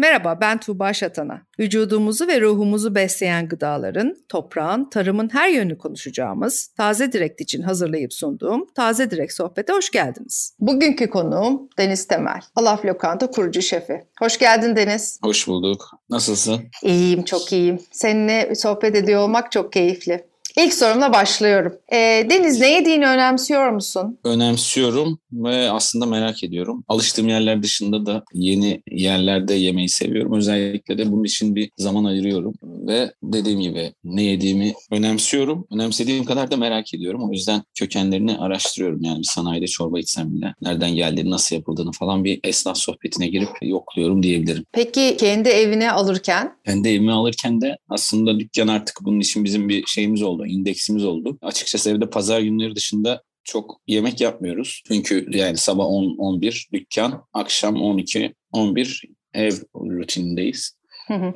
Merhaba ben Tuğba Şatana. Vücudumuzu ve ruhumuzu besleyen gıdaların, toprağın, tarımın her yönünü konuşacağımız Taze Direkt için hazırlayıp sunduğum Taze Direkt Sohbet'e hoş geldiniz. Bugünkü konuğum Deniz Temel, Alaf Lokanta kurucu şefi. Hoş geldin Deniz. Hoş bulduk. Nasılsın? İyiyim, çok iyiyim. Seninle sohbet ediyor olmak çok keyifli. İlk sorumla başlıyorum. E, Deniz ne yediğini önemsiyor musun? Önemsiyorum ve aslında merak ediyorum. Alıştığım yerler dışında da yeni yerlerde yemeyi seviyorum. Özellikle de bunun için bir zaman ayırıyorum. Ve dediğim gibi ne yediğimi önemsiyorum. Önemsediğim kadar da merak ediyorum. O yüzden kökenlerini araştırıyorum. Yani sanayide çorba içsem bile nereden geldiğini, nasıl yapıldığını falan bir esnaf sohbetine girip yokluyorum diyebilirim. Peki kendi evine alırken? Kendi evime alırken de aslında dükkan artık bunun için bizim bir şeyimiz oldu, indeksimiz oldu. Açıkçası evde pazar günleri dışında çok yemek yapmıyoruz. Çünkü yani sabah 10-11 dükkan, akşam 12-11 ev rutinindeyiz.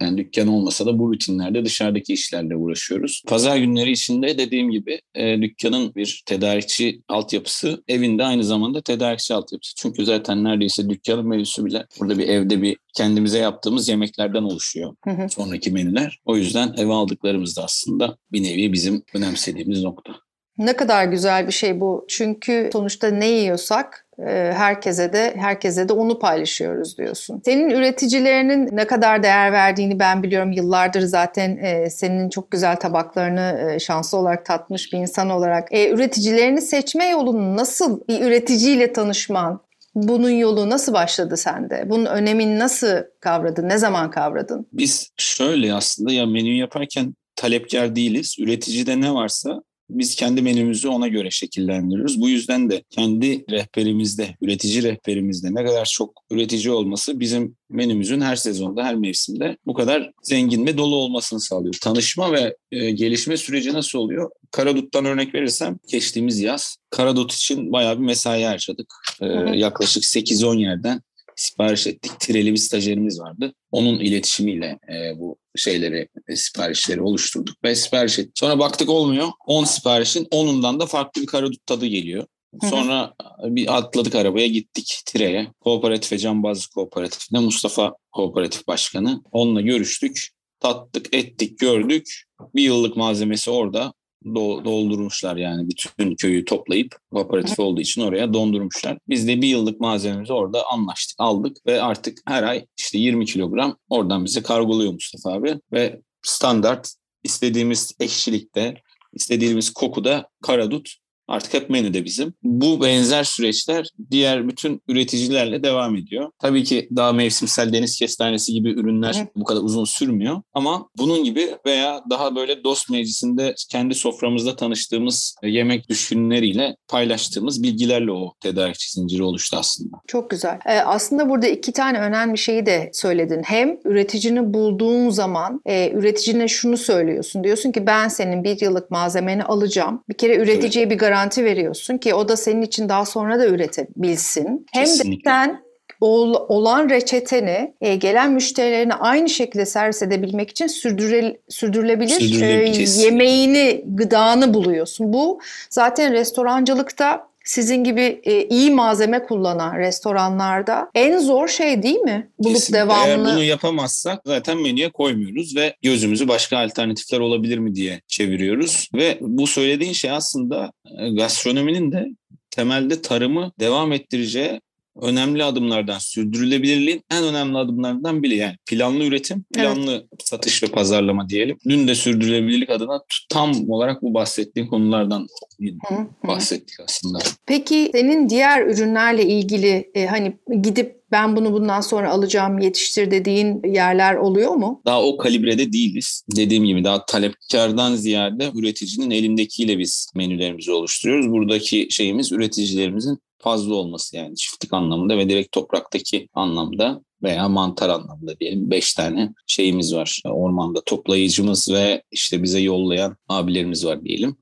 Yani dükkan olmasa da bu rutinlerde dışarıdaki işlerle uğraşıyoruz. Pazar günleri içinde dediğim gibi e, dükkanın bir tedarikçi altyapısı, evinde aynı zamanda tedarikçi altyapısı. Çünkü zaten neredeyse dükkanın menüsü bile burada bir evde bir kendimize yaptığımız yemeklerden oluşuyor sonraki menüler. O yüzden eve aldıklarımız da aslında bir nevi bizim önemsediğimiz nokta. Ne kadar güzel bir şey bu. Çünkü sonuçta ne yiyorsak herkese de herkese de onu paylaşıyoruz diyorsun. Senin üreticilerinin ne kadar değer verdiğini ben biliyorum. Yıllardır zaten e, senin çok güzel tabaklarını e, şanslı olarak tatmış bir insan olarak. Üreticilerini seçme yolunu nasıl bir üreticiyle tanışman, bunun yolu nasıl başladı sende? Bunun önemini nasıl kavradın? Ne zaman kavradın? Biz şöyle aslında ya menü yaparken talepkar değiliz. Üreticide ne varsa biz kendi menümüzü ona göre şekillendiriyoruz. Bu yüzden de kendi rehberimizde, üretici rehberimizde ne kadar çok üretici olması bizim menümüzün her sezonda, her mevsimde bu kadar zengin ve dolu olmasını sağlıyor. Tanışma ve e, gelişme süreci nasıl oluyor? Karadut'tan örnek verirsem geçtiğimiz yaz Karadut için bayağı bir mesai harcadık. E, yaklaşık 8-10 yerden sipariş ettik. Tireli bir stajyerimiz vardı. Onun iletişimiyle e, bu şeyleri, e, siparişleri oluşturduk ve sipariş ettik. Sonra baktık olmuyor. 10 siparişin 10'undan da farklı bir karadut tadı geliyor. Sonra bir atladık arabaya gittik Tire'ye. Kooperatif Cambazlı Kooperatif'te Mustafa Kooperatif Başkanı. Onunla görüştük. Tattık, ettik, gördük. Bir yıllık malzemesi orada doldurmuşlar yani bütün köyü toplayıp kooperatif olduğu için oraya dondurmuşlar. Biz de bir yıllık malzememizi orada anlaştık, aldık ve artık her ay işte 20 kilogram oradan bize kargoluyor Mustafa abi ve standart istediğimiz ekşilikte, istediğimiz kokuda karadut Artık hep menüde bizim. Bu benzer süreçler diğer bütün üreticilerle devam ediyor. Tabii ki daha mevsimsel deniz kestanesi gibi ürünler Hı. bu kadar uzun sürmüyor. Ama bunun gibi veya daha böyle dost meclisinde kendi soframızda tanıştığımız yemek düşkünleriyle paylaştığımız bilgilerle o tedarikçi zinciri oluştu aslında. Çok güzel. Ee, aslında burada iki tane önemli şeyi de söyledin. Hem üreticini bulduğun zaman e, üreticine şunu söylüyorsun. Diyorsun ki ben senin bir yıllık malzemeni alacağım. Bir kere üreticiye evet. bir garanti garanti veriyorsun ki o da senin için daha sonra da üretebilsin. Hem de sen olan reçeteni e, gelen müşterilerine aynı şekilde servis edebilmek için sürdürüle, sürdürülebilir e, yemeğini, gıdanı buluyorsun. Bu zaten restorancılıkta sizin gibi e, iyi malzeme kullanan restoranlarda en zor şey değil mi? Bulup Kesinlikle. devamlı. Eğer bunu yapamazsak zaten menüye koymuyoruz ve gözümüzü başka alternatifler olabilir mi diye çeviriyoruz. Ve bu söylediğin şey aslında e, gastronominin de temelde tarımı devam ettireceği önemli adımlardan, sürdürülebilirliğin en önemli adımlarından biri. Yani planlı üretim, planlı evet. satış ve pazarlama diyelim. Dün de sürdürülebilirlik adına tam olarak bu bahsettiğim konulardan hı hı. bahsettik aslında. Peki senin diğer ürünlerle ilgili e, hani gidip ben bunu bundan sonra alacağım yetiştir dediğin yerler oluyor mu? Daha o kalibrede değiliz. Dediğim gibi daha talepkardan ziyade üreticinin elindekiyle biz menülerimizi oluşturuyoruz. Buradaki şeyimiz üreticilerimizin fazla olması yani çiftlik anlamında ve direkt topraktaki anlamda veya mantar anlamında diyelim beş tane şeyimiz var. Ormanda toplayıcımız ve işte bize yollayan abilerimiz var diyelim.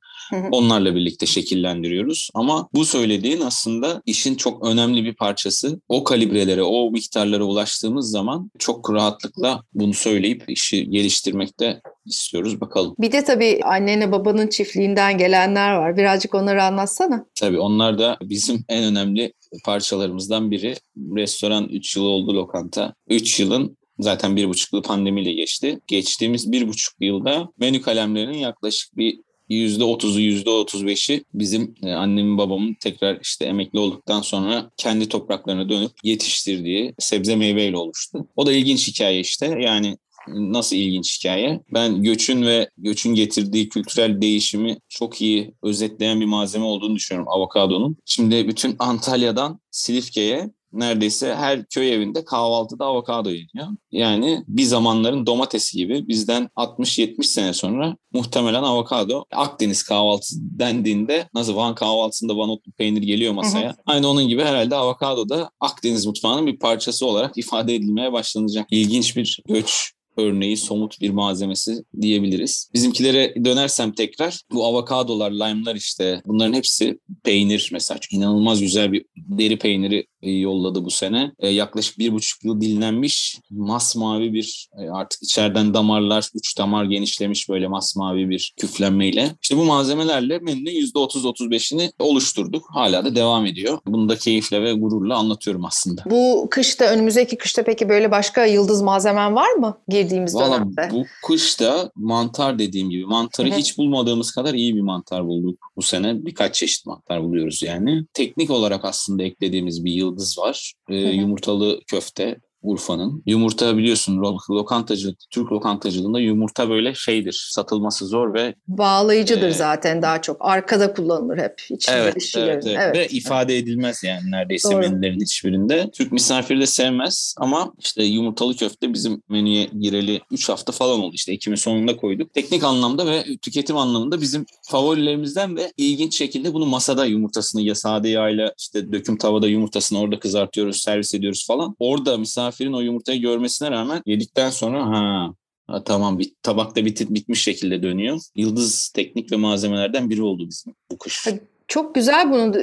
Onlarla birlikte şekillendiriyoruz. Ama bu söylediğin aslında işin çok önemli bir parçası. O kalibrelere, o miktarlara ulaştığımız zaman çok rahatlıkla bunu söyleyip işi geliştirmekte istiyoruz. Bakalım. Bir de tabii annene babanın çiftliğinden gelenler var. Birazcık onları anlatsana. Tabii onlar da bizim en önemli parçalarımızdan biri. Restoran 3 yıl oldu lokanta. 3 yılın Zaten bir buçuk yıl pandemiyle geçti. Geçtiğimiz bir buçuk yılda menü kalemlerinin yaklaşık bir %30'u %35'i bizim e, annemin babamın tekrar işte emekli olduktan sonra kendi topraklarına dönüp yetiştirdiği sebze meyveyle oluştu. O da ilginç hikaye işte. Yani Nasıl ilginç hikaye? Ben göçün ve göçün getirdiği kültürel değişimi çok iyi özetleyen bir malzeme olduğunu düşünüyorum avokadonun. Şimdi bütün Antalya'dan Silifke'ye neredeyse her köy evinde kahvaltıda avokado yeniyor. Yani bir zamanların domatesi gibi bizden 60-70 sene sonra muhtemelen avokado Akdeniz kahvaltısı dendiğinde nasıl Van kahvaltısında vanotlu peynir geliyor masaya. Hı hı. Aynı onun gibi herhalde avokado da Akdeniz mutfağının bir parçası olarak ifade edilmeye başlanacak. İlginç bir göç örneği, somut bir malzemesi diyebiliriz. Bizimkilere dönersem tekrar bu avokadolar, lime'lar işte bunların hepsi peynir mesela. inanılmaz güzel bir deri peyniri yolladı bu sene. E, yaklaşık bir buçuk yıl dinlenmiş masmavi bir e, artık içeriden damarlar, uç damar genişlemiş böyle masmavi bir küflenmeyle. İşte bu malzemelerle menünün %30-35'ini oluşturduk. Hala da devam ediyor. Bunu da keyifle ve gururla anlatıyorum aslında. Bu kışta, önümüzdeki kışta peki böyle başka yıldız malzemen var mı girdiğimiz Vallahi dönemde? Bu kışta mantar dediğim gibi mantarı Hı-hı. hiç bulmadığımız kadar iyi bir mantar bulduk bu sene. Birkaç çeşit mantar buluyoruz yani. Teknik olarak aslında eklediğimiz bir yıldız var. Ee, yumurtalı köfte Urfa'nın. Yumurta biliyorsun lokantacılık, Türk lokantacılığında yumurta böyle şeydir. Satılması zor ve bağlayıcıdır e, zaten daha çok. Arkada kullanılır hep. Evet, evet, evet. evet. Ve ifade edilmez yani neredeyse Doğru. menülerin hiçbirinde. Türk misafiri de sevmez ama işte yumurtalı köfte bizim menüye gireli 3 hafta falan oldu. İşte Ekim'in sonunda koyduk. Teknik anlamda ve tüketim anlamında bizim favorilerimizden ve ilginç şekilde bunu masada yumurtasını ya sade yağıyla işte döküm tavada yumurtasını orada kızartıyoruz, servis ediyoruz falan. Orada misafir misafirin o yumurtayı görmesine rağmen yedikten sonra ha Ha, tamam bit, tabakta bit, bitmiş şekilde dönüyor. Yıldız teknik ve malzemelerden biri oldu bizim bu kış. Çok güzel bunu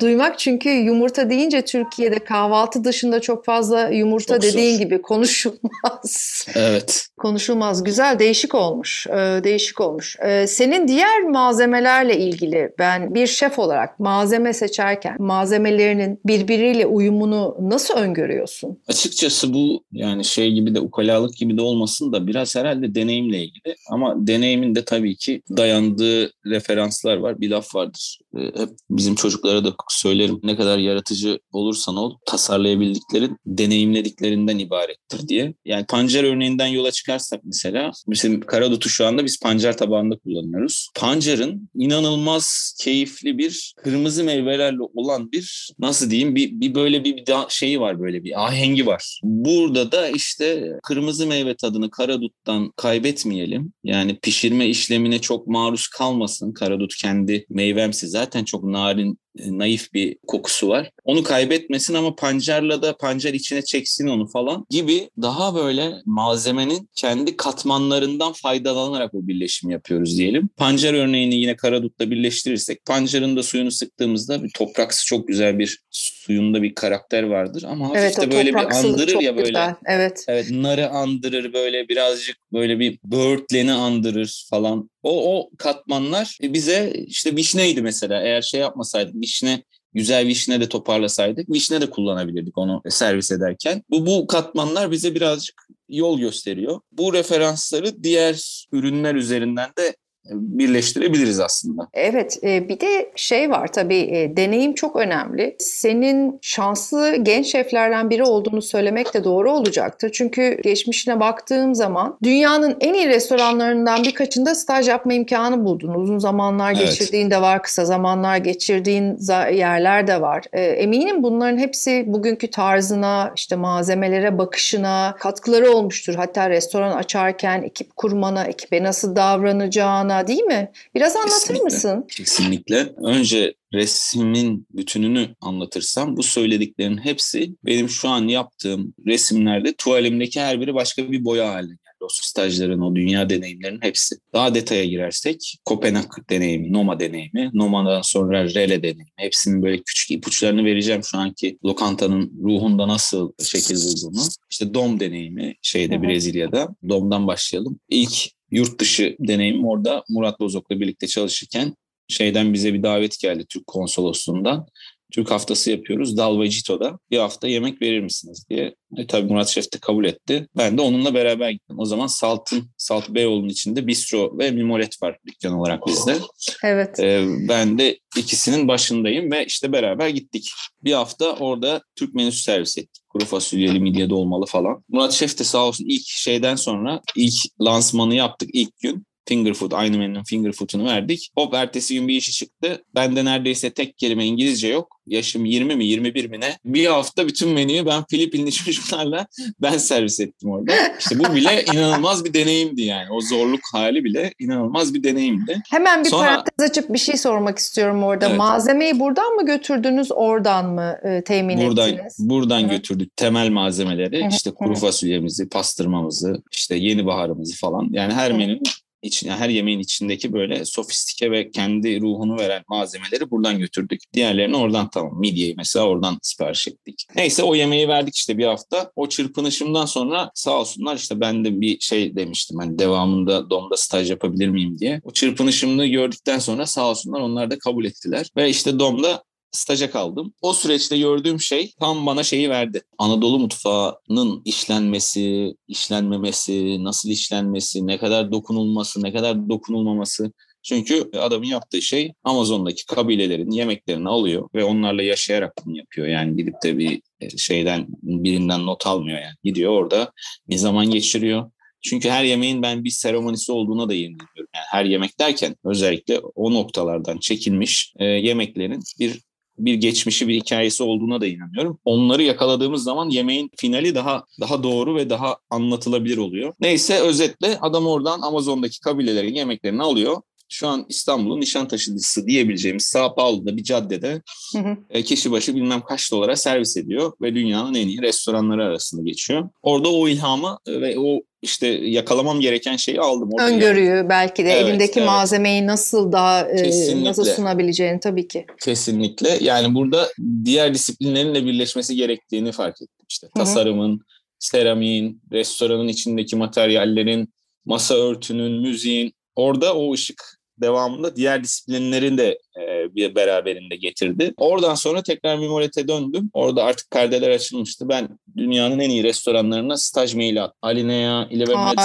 duymak çünkü yumurta deyince Türkiye'de kahvaltı dışında çok fazla yumurta çok dediğin zor. gibi konuşulmaz. Evet. Konuşulmaz. Güzel, değişik olmuş. Ee, değişik olmuş. Ee, senin diğer malzemelerle ilgili ben bir şef olarak malzeme seçerken malzemelerinin birbiriyle uyumunu nasıl öngörüyorsun? Açıkçası bu yani şey gibi de ukalalık gibi de olmasın da biraz herhalde deneyimle ilgili. Ama deneyimin de tabii ki dayandığı referanslar var. Bir laf vardır hep bizim çocuklara da söylerim ne kadar yaratıcı olursan ol tasarlayabildiklerin deneyimlediklerinden ibarettir diye. Yani pancar örneğinden yola çıkarsak mesela bizim karadutu şu anda biz pancar tabağında kullanıyoruz. Pancarın inanılmaz keyifli bir kırmızı meyvelerle olan bir nasıl diyeyim bir, bir böyle bir, bir şeyi var böyle bir ahengi var. Burada da işte kırmızı meyve tadını karaduttan kaybetmeyelim. Yani pişirme işlemine çok maruz kalmasın. Karadut kendi meyvemsi zaten çok narin, naif bir kokusu var. Onu kaybetmesin ama pancarla da pancar içine çeksin onu falan gibi daha böyle malzemenin kendi katmanlarından faydalanarak o birleşim yapıyoruz diyelim. Pancar örneğini yine karadutla birleştirirsek pancarın da suyunu sıktığımızda bir topraksı çok güzel bir suyunda bir karakter vardır ama hafif evet, de böyle bir andırır ya böyle. Güzel. Evet. Evet narı andırır böyle birazcık böyle bir böğürtleni andırır falan. O o katmanlar bize işte vişneydi mesela eğer şey yapmasaydık vişne güzel vişne de toparlasaydık vişne de kullanabilirdik onu servis ederken. Bu bu katmanlar bize birazcık yol gösteriyor. Bu referansları diğer ürünler üzerinden de birleştirebiliriz aslında. Evet e, bir de şey var tabii e, deneyim çok önemli. Senin şanslı genç şeflerden biri olduğunu söylemek de doğru olacaktır. Çünkü geçmişine baktığım zaman dünyanın en iyi restoranlarından birkaçında staj yapma imkanı buldun. Uzun zamanlar evet. geçirdiğin de var, kısa zamanlar geçirdiğin yerler de var. E, eminim bunların hepsi bugünkü tarzına, işte malzemelere bakışına katkıları olmuştur. Hatta restoran açarken ekip kurmana, ekibe nasıl davranacağına, bana değil mi? Biraz anlatır Kesinlikle. mısın? Kesinlikle. Önce resmin bütününü anlatırsam bu söylediklerin hepsi benim şu an yaptığım resimlerde tuvalimdeki her biri başka bir boya haline. O stajların, o dünya deneyimlerinin hepsi. Daha detaya girersek Kopenhag deneyimi, Noma deneyimi, Noma'dan sonra Rele deneyimi. Hepsinin böyle küçük ipuçlarını vereceğim şu anki lokantanın ruhunda nasıl şekil bulduğunu. İşte Dom deneyimi şeyde Brezilya'da. Dom'dan başlayalım. İlk yurt dışı deneyim orada Murat Bozok'la birlikte çalışırken şeyden bize bir davet geldi Türk konsolosluğundan. Türk haftası yapıyoruz Dalvacito'da. Bir hafta yemek verir misiniz diye. E, tabii Murat Şef de kabul etti. Ben de onunla beraber gittim. O zaman Salt'ın, Salt Beyoğlu'nun içinde bistro ve mimolet var dükkan olarak bizde. Evet. E, ben de ikisinin başındayım ve işte beraber gittik. Bir hafta orada Türk menüsü servis ettik. Kuru fasulyeli, midye dolmalı falan. Murat Şef de sağ olsun ilk şeyden sonra ilk lansmanı yaptık ilk gün. Finger food, aynı menünün finger food'unu verdik. Hop ertesi gün bir işi çıktı. Bende neredeyse tek kelime İngilizce yok. Yaşım 20 mi 21 mi ne? Bir hafta bütün menüyü ben Filipinli çocuklarla ben servis ettim orada. İşte bu bile inanılmaz bir deneyimdi yani. O zorluk hali bile inanılmaz bir deneyimdi. Hemen bir Sonra, parantez açıp bir şey sormak istiyorum orada. Evet. Malzemeyi buradan mı götürdünüz, oradan mı e, temin buradan, ettiniz? Buradan Hı. götürdük temel malzemeleri. Hı. işte kuru fasulyemizi, pastırmamızı, işte yeni baharımızı falan. Yani her menünün için, her yemeğin içindeki böyle sofistike ve kendi ruhunu veren malzemeleri buradan götürdük. Diğerlerini oradan tamam. Midyeyi mesela oradan sipariş ettik. Neyse o yemeği verdik işte bir hafta. O çırpınışımdan sonra sağ olsunlar işte ben de bir şey demiştim. Hani devamında domda staj yapabilir miyim diye. O çırpınışımı gördükten sonra sağ olsunlar onlar da kabul ettiler. Ve işte domda staja kaldım. O süreçte gördüğüm şey tam bana şeyi verdi. Anadolu mutfağının işlenmesi, işlenmemesi, nasıl işlenmesi, ne kadar dokunulması, ne kadar dokunulmaması. Çünkü adamın yaptığı şey Amazon'daki kabilelerin yemeklerini alıyor ve onlarla yaşayarak bunu yapıyor. Yani gidip de bir e, şeyden birinden not almıyor yani. Gidiyor orada bir zaman geçiriyor. Çünkü her yemeğin ben bir seremonisi olduğuna da inanıyorum. Yani her yemek derken özellikle o noktalardan çekilmiş e, yemeklerin bir bir geçmişi, bir hikayesi olduğuna da inanıyorum. Onları yakaladığımız zaman yemeğin finali daha daha doğru ve daha anlatılabilir oluyor. Neyse özetle adam oradan Amazon'daki kabilelerin yemeklerini alıyor. Şu an İstanbul'un Nişantaşı'sı diyebileceğimiz Sao Paulo'da bir caddede hı hı. E, kişi başı bilmem kaç dolara servis ediyor ve dünyanın en iyi restoranları arasında geçiyor. Orada o ilhamı ve o işte yakalamam gereken şeyi aldım. Orada Öngörüyü yani. belki de evet, elindeki evet. malzemeyi nasıl daha e, nasıl sunabileceğini tabii ki. Kesinlikle. Yani burada diğer disiplinlerin de birleşmesi gerektiğini fark ettim. İşte tasarımın, Hı-hı. seramiğin, restoranın içindeki materyallerin, masa örtünün, müziğin orada o ışık devamında diğer disiplinlerin de e, bir beraberinde getirdi. Oradan sonra tekrar Mimolet'e döndüm. Orada artık perdeler açılmıştı. Ben dünyanın en iyi restoranlarına staj maili attım. Alinea, Eleven Noma,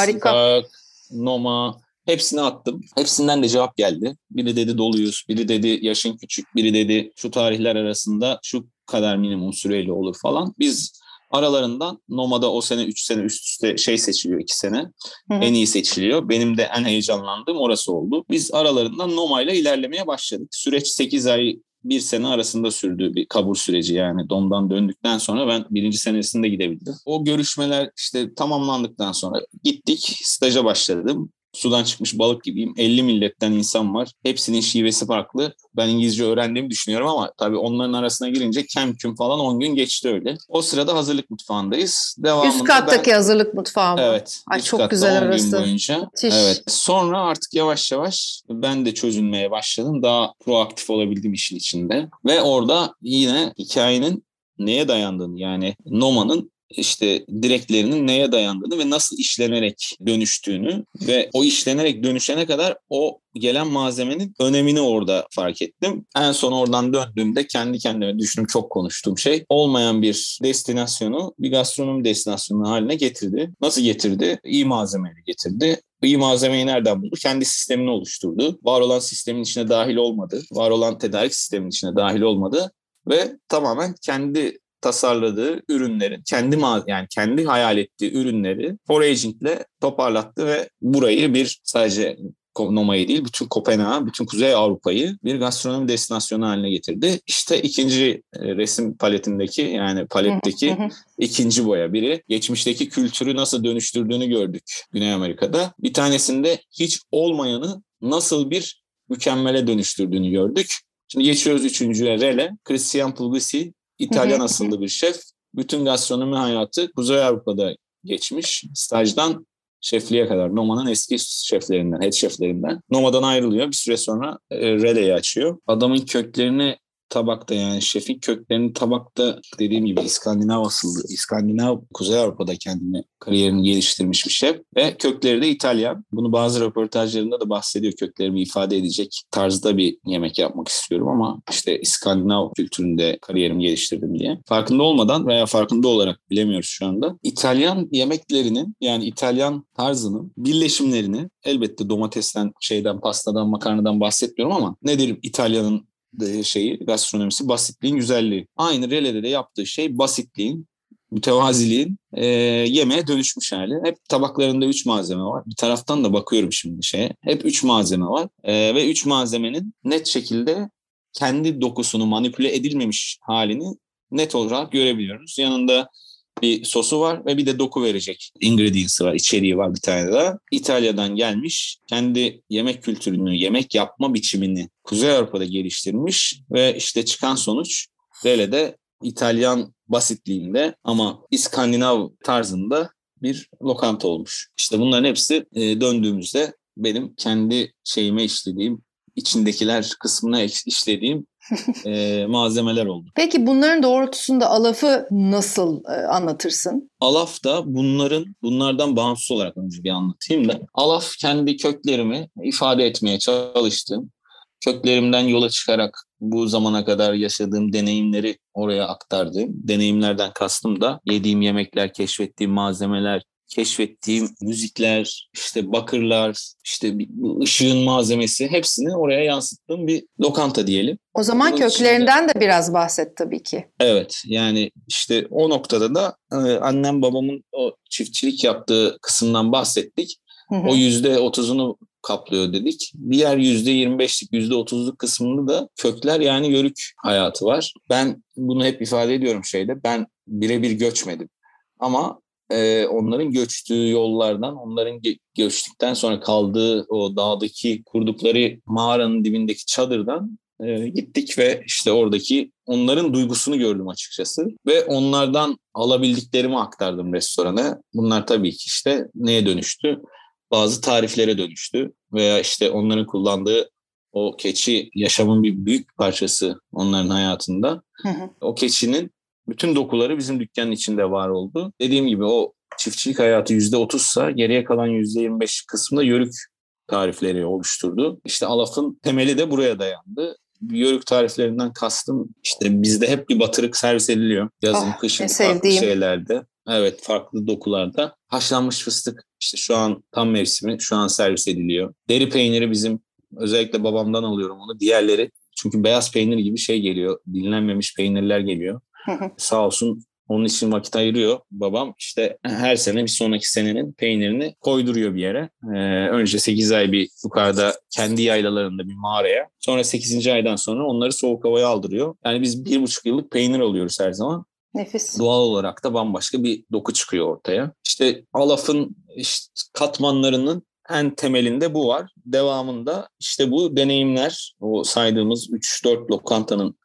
Hepsini attım. Hepsinden de cevap geldi. Biri dedi doluyuz, biri dedi yaşın küçük, biri dedi şu tarihler arasında şu kadar minimum süreyle olur falan. Biz Aralarından Noma'da o sene 3 sene üst üste şey seçiliyor 2 sene. Hı-hı. En iyi seçiliyor. Benim de en heyecanlandığım orası oldu. Biz aralarından Noma ile ilerlemeye başladık. Süreç 8 ay bir sene arasında sürdü bir kabul süreci yani Dom'dan döndükten sonra ben birinci senesinde gidebildim. O görüşmeler işte tamamlandıktan sonra gittik staja başladım sudan çıkmış balık gibiyim. 50 milletten insan var. Hepsinin şivesi farklı. Ben İngilizce öğrendiğimi düşünüyorum ama tabii onların arasına girince kem küm falan 10 gün geçti öyle. O sırada hazırlık mutfağındayız. Devamında Üst kattaki ben... hazırlık mutfağı mı? Evet. Ay, çok güzel arası. Boyunca. Evet. Sonra artık yavaş yavaş ben de çözünmeye başladım. Daha proaktif olabildim işin içinde. Ve orada yine hikayenin neye dayandığını yani Noma'nın işte direklerinin neye dayandığını ve nasıl işlenerek dönüştüğünü ve o işlenerek dönüşene kadar o gelen malzemenin önemini orada fark ettim. En son oradan döndüğümde kendi kendime düşünüp çok konuştuğum şey olmayan bir destinasyonu bir gastronomi destinasyonu haline getirdi. Nasıl getirdi? İyi malzemeleri getirdi. İyi malzemeyi nereden buldu? Kendi sistemini oluşturdu. Var olan sistemin içine dahil olmadı. Var olan tedarik sistemin içine dahil olmadı ve tamamen kendi tasarladığı ürünlerin kendi yani kendi hayal ettiği ürünleri foragingle toparlattı ve burayı bir sadece Noma'yı değil bütün Kopenhag'ı, bütün Kuzey Avrupa'yı bir gastronomi destinasyonu haline getirdi. İşte ikinci e, resim paletindeki yani paletteki ikinci boya biri. Geçmişteki kültürü nasıl dönüştürdüğünü gördük Güney Amerika'da. Bir tanesinde hiç olmayanı nasıl bir mükemmele dönüştürdüğünü gördük. Şimdi geçiyoruz üçüncüye Rele. Christian Puglisi İtalyan asıllı bir şef. Bütün gastronomi hayatı Kuzey Avrupa'da geçmiş. Stajdan şefliğe kadar. Noma'nın eski şeflerinden, head şeflerinden. Noma'dan ayrılıyor. Bir süre sonra e, Rele'yi açıyor. Adamın köklerini tabakta yani şefin köklerini tabakta dediğim gibi İskandinav asıllı. İskandinav Kuzey Avrupa'da kendini kariyerini geliştirmiş bir şef ve kökleri de İtalyan. Bunu bazı röportajlarında da bahsediyor. Köklerimi ifade edecek tarzda bir yemek yapmak istiyorum ama işte İskandinav kültüründe kariyerimi geliştirdim diye. Farkında olmadan veya farkında olarak bilemiyoruz şu anda. İtalyan yemeklerinin yani İtalyan tarzının birleşimlerini elbette domatesten, şeyden, pastadan, makarnadan bahsetmiyorum ama nedir İtalya'nın şeyi gastronomisi basitliğin güzelliği. Aynı Rele'de de yaptığı şey basitliğin mütevaziliğin e, yemeğe dönüşmüş hali. Hep tabaklarında üç malzeme var. Bir taraftan da bakıyorum şimdi şeye. Hep üç malzeme var. E, ve üç malzemenin net şekilde kendi dokusunu manipüle edilmemiş halini net olarak görebiliyoruz. Yanında bir sosu var ve bir de doku verecek ingredients'ı var, içeriği var bir tane daha. İtalya'dan gelmiş, kendi yemek kültürünü, yemek yapma biçimini Kuzey Avrupa'da geliştirmiş ve işte çıkan sonuç böyle de İtalyan basitliğinde ama İskandinav tarzında bir lokanta olmuş. İşte bunların hepsi e, döndüğümüzde benim kendi şeyime işlediğim, içindekiler kısmına işlediğim e, malzemeler oldu. Peki bunların doğrultusunda alafı nasıl e, anlatırsın? Alaf da bunların bunlardan bağımsız olarak önce bir anlatayım da. Alaf kendi köklerimi ifade etmeye çalıştım. Köklerimden yola çıkarak bu zamana kadar yaşadığım deneyimleri oraya aktardım. Deneyimlerden kastım da yediğim yemekler, keşfettiğim malzemeler, keşfettiğim müzikler, işte bakırlar, işte ışığın malzemesi hepsini oraya yansıttığım bir lokanta diyelim. O zaman Bunun köklerinden içinde, de biraz bahset tabii ki. Evet yani işte o noktada da e, annem babamın o çiftçilik yaptığı kısımdan bahsettik. Hı hı. O yüzde otuzunu kaplıyor dedik. Diğer yüzde yirmi beşlik, yüzde otuzluk kısmında da kökler yani yörük hayatı var. Ben bunu hep ifade ediyorum şeyde. Ben birebir göçmedim. Ama e, onların göçtüğü yollardan, onların göçtükten sonra kaldığı o dağdaki kurdukları mağaranın dibindeki çadırdan e, gittik ve işte oradaki onların duygusunu gördüm açıkçası ve onlardan alabildiklerimi aktardım restorana. Bunlar tabii ki işte neye dönüştü? Bazı tariflere dönüştü veya işte onların kullandığı o keçi yaşamın bir büyük parçası onların hayatında. Hı hı. O keçinin bütün dokuları bizim dükkanın içinde var oldu. Dediğim gibi o çiftçilik hayatı %30'sa geriye kalan %25 kısmında yörük tarifleri oluşturdu. İşte Alaf'ın temeli de buraya dayandı. Yörük tariflerinden kastım işte bizde hep bir batırık servis ediliyor. Yazın, oh, kışın farklı şeylerde. Evet farklı dokularda. Haşlanmış fıstık işte şu an tam mevsimi şu an servis ediliyor. Deri peyniri bizim özellikle babamdan alıyorum onu. Diğerleri çünkü beyaz peynir gibi şey geliyor. Dinlenmemiş peynirler geliyor. Sağ olsun onun için vakit ayırıyor babam. İşte her sene bir sonraki senenin peynirini koyduruyor bir yere. Ee, önce 8 ay bir yukarıda kendi yaylalarında bir mağaraya. Sonra 8. aydan sonra onları soğuk havaya aldırıyor. Yani biz bir buçuk yıllık peynir alıyoruz her zaman. Nefis. Doğal olarak da bambaşka bir doku çıkıyor ortaya. İşte Alaf'ın işte katmanlarının en temelinde bu var. Devamında işte bu deneyimler, o saydığımız 3-4 lokantanın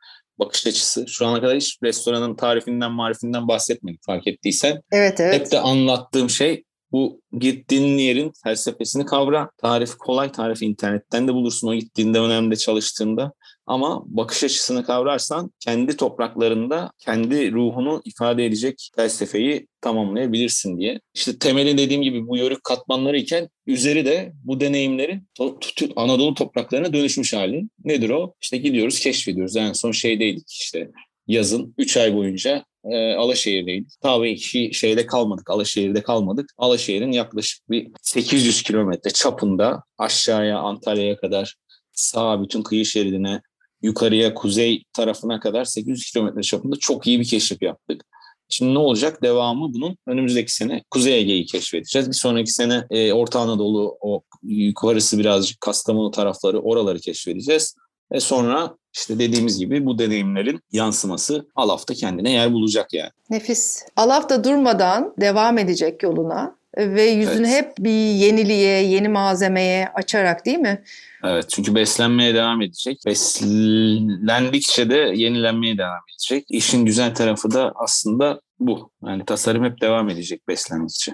bakış açısı. Şu ana kadar hiç restoranın tarifinden, marifinden bahsetmedik fark ettiysen. Evet, evet. Hep de anlattığım şey bu gittiğin yerin felsefesini kavra. Tarif kolay, tarif internetten de bulursun o gittiğinde önemli çalıştığında. Ama bakış açısını kavrarsan kendi topraklarında kendi ruhunu ifade edecek felsefeyi tamamlayabilirsin diye. İşte temeli dediğim gibi bu yörük katmanları iken üzeri de bu deneyimlerin to- Anadolu topraklarına dönüşmüş hali. Nedir o? İşte gidiyoruz keşfediyoruz. En son şeydeydik işte yazın 3 ay boyunca e, Alaşehir'deydik. Tabii ki şeyde kalmadık, Alaşehir'de kalmadık. Alaşehir'in yaklaşık bir 800 kilometre çapında aşağıya Antalya'ya kadar sağ bütün kıyı şeridine yukarıya kuzey tarafına kadar 800 kilometre çapında çok iyi bir keşif yaptık. Şimdi ne olacak? Devamı bunun önümüzdeki sene Kuzey Ege'yi keşfedeceğiz. Bir sonraki sene e, Orta Anadolu, o yukarısı birazcık Kastamonu tarafları, oraları keşfedeceğiz. Ve sonra işte dediğimiz gibi bu deneyimlerin yansıması Alaf'ta kendine yer bulacak yani. Nefis. Alaf da durmadan devam edecek yoluna ve yüzünü evet. hep bir yeniliğe, yeni malzemeye açarak değil mi? Evet çünkü beslenmeye devam edecek. Beslendikçe de yenilenmeye devam edecek. İşin güzel tarafı da aslında bu. Yani tasarım hep devam edecek beslendikçe.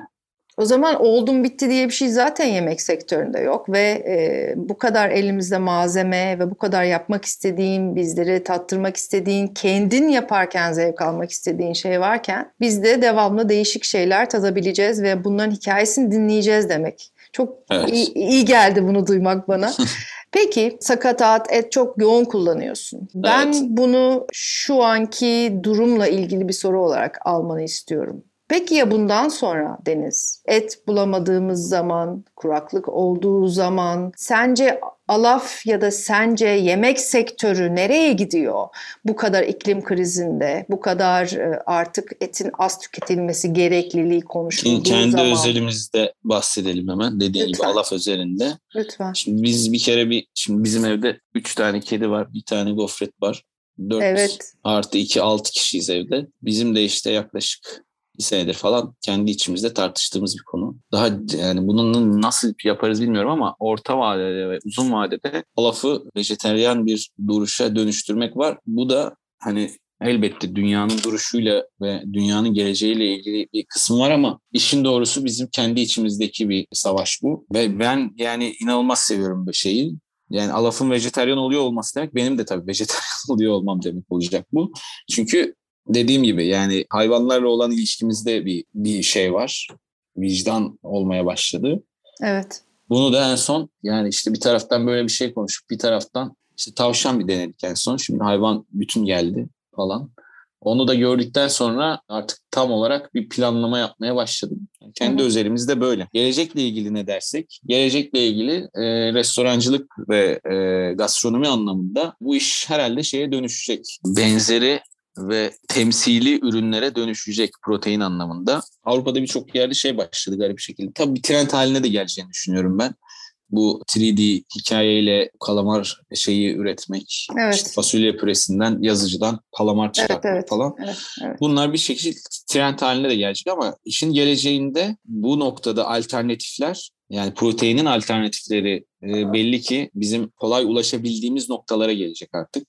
O zaman oldum bitti diye bir şey zaten yemek sektöründe yok ve e, bu kadar elimizde malzeme ve bu kadar yapmak istediğin, bizleri tattırmak istediğin, kendin yaparken zevk almak istediğin şey varken biz de devamlı değişik şeyler tadabileceğiz ve bunların hikayesini dinleyeceğiz demek. Çok evet. iyi, iyi geldi bunu duymak bana. Peki sakatat, et çok yoğun kullanıyorsun. Ben evet. bunu şu anki durumla ilgili bir soru olarak almanı istiyorum. Peki ya bundan sonra Deniz? Et bulamadığımız zaman, kuraklık olduğu zaman sence alaf ya da sence yemek sektörü nereye gidiyor? Bu kadar iklim krizinde, bu kadar e, artık etin az tüketilmesi gerekliliği konuşulduğu Kendi zaman. Kendi özelimizde bahsedelim hemen dediğin Lütfen. gibi alaf özelinde. Lütfen. Şimdi biz bir kere bir, şimdi bizim evde üç tane kedi var, bir tane gofret var. 4 evet. artı 2 6 kişiyiz evde. Bizim de işte yaklaşık bir senedir falan kendi içimizde tartıştığımız bir konu. Daha yani bunun nasıl yaparız bilmiyorum ama orta vadede ve uzun vadede lafı vejeteryan bir duruşa dönüştürmek var. Bu da hani elbette dünyanın duruşuyla ve dünyanın geleceğiyle ilgili bir kısmı var ama işin doğrusu bizim kendi içimizdeki bir savaş bu. Ve ben yani inanılmaz seviyorum bu şeyi. Yani Alaf'ın vejeteryan oluyor olması demek benim de tabii vejeteryan oluyor olmam demek olacak bu. Çünkü dediğim gibi yani hayvanlarla olan ilişkimizde bir bir şey var. Vicdan olmaya başladı. Evet. Bunu da en son yani işte bir taraftan böyle bir şey konuşup bir taraftan işte tavşan bir denedik en son. Şimdi hayvan bütün geldi falan. Onu da gördükten sonra artık tam olarak bir planlama yapmaya başladım. Yani kendi Hı. özelimizde böyle. Gelecekle ilgili ne dersek? Gelecekle ilgili e, restorancılık ve e, gastronomi anlamında bu iş herhalde şeye dönüşecek. Benzeri ve temsili ürünlere dönüşecek protein anlamında. Avrupa'da birçok yerde şey başladı garip bir şekilde. Tabii bir trend haline de geleceğini düşünüyorum ben. Bu 3D hikayeyle kalamar şeyi üretmek, evet. işte fasulye püresinden yazıcıdan kalamar çıkartmak evet, evet, falan. Evet, evet. Bunlar bir şekilde trend haline de gelecek ama işin geleceğinde bu noktada alternatifler yani proteinin alternatifleri e, belli ki bizim kolay ulaşabildiğimiz noktalara gelecek artık.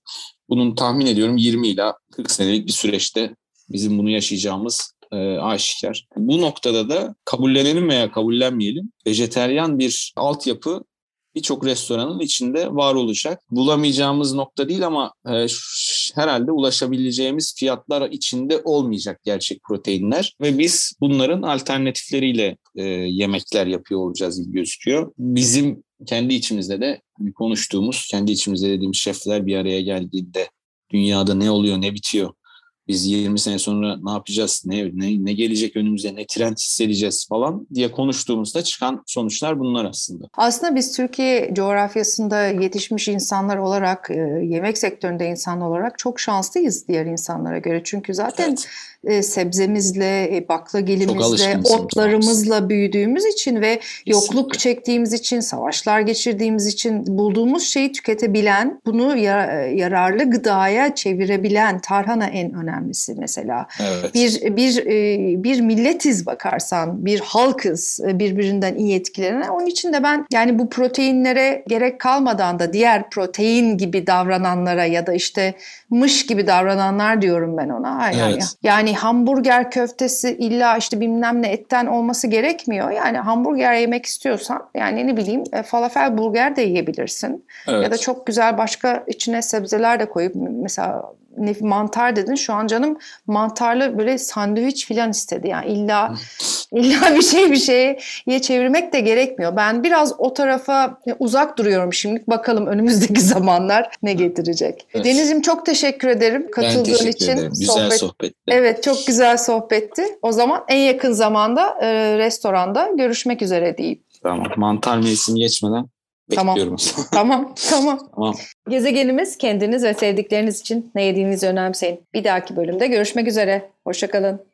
Bunun tahmin ediyorum 20 ila 40 senelik bir süreçte bizim bunu yaşayacağımız e, aşikar. Bu noktada da kabullenelim veya kabullenmeyelim vejeteryan bir altyapı birçok restoranın içinde var olacak. Bulamayacağımız nokta değil ama e, herhalde ulaşabileceğimiz fiyatlar içinde olmayacak gerçek proteinler ve biz bunların alternatifleriyle e, yemekler yapıyor olacağız gibi gözüküyor. Bizim kendi içimizde de konuştuğumuz, kendi içimizde dediğimiz şefler bir araya geldiğinde dünyada ne oluyor, ne bitiyor, biz 20 sene sonra ne yapacağız, ne, ne, ne gelecek önümüze, ne trend hissedeceğiz falan diye konuştuğumuzda çıkan sonuçlar bunlar aslında. Aslında biz Türkiye coğrafyasında yetişmiş insanlar olarak, e, yemek sektöründe insan olarak çok şanslıyız diğer insanlara göre. Çünkü zaten evet e, sebzemizle, e, baklagillerimizle, otlarımızla büyüdüğümüz için ve Kesinlikle. yokluk çektiğimiz için, savaşlar geçirdiğimiz için bulduğumuz şeyi tüketebilen, bunu yararlı gıdaya çevirebilen tarhana en önemlisi mesela. Evet. Bir bir e, bir milletiz bakarsan, bir halkız birbirinden iyi etkilenen. Onun için de ben yani bu proteinlere gerek kalmadan da diğer protein gibi davrananlara ya da işte mış gibi davrananlar diyorum ben ona. Yani, evet. yani hamburger köftesi illa işte bilmem ne etten olması gerekmiyor. Yani hamburger yemek istiyorsan yani ne bileyim e, falafel burger de yiyebilirsin. Evet. Ya da çok güzel başka içine sebzeler de koyup mesela ne, mantar dedin. Şu an canım mantarlı böyle sandviç falan istedi. Yani illa illa bir şey bir şeye çevirmek de gerekmiyor. Ben biraz o tarafa uzak duruyorum şimdi. Bakalım önümüzdeki zamanlar ne getirecek. Evet. Deniz'im çok teşekkür ederim katıldığın ben teşekkür için. Ederim. Güzel sohbet. sohbetti. Evet çok güzel sohbetti. O zaman en yakın zamanda e, restoranda görüşmek üzere diyeyim. Tamam. Mantar mevsimi geçmeden Bekliyorum. Tamam. tamam. tamam. Gezegenimiz kendiniz ve sevdikleriniz için ne yediğinizi önemseyin. Bir dahaki bölümde görüşmek üzere. Hoşçakalın.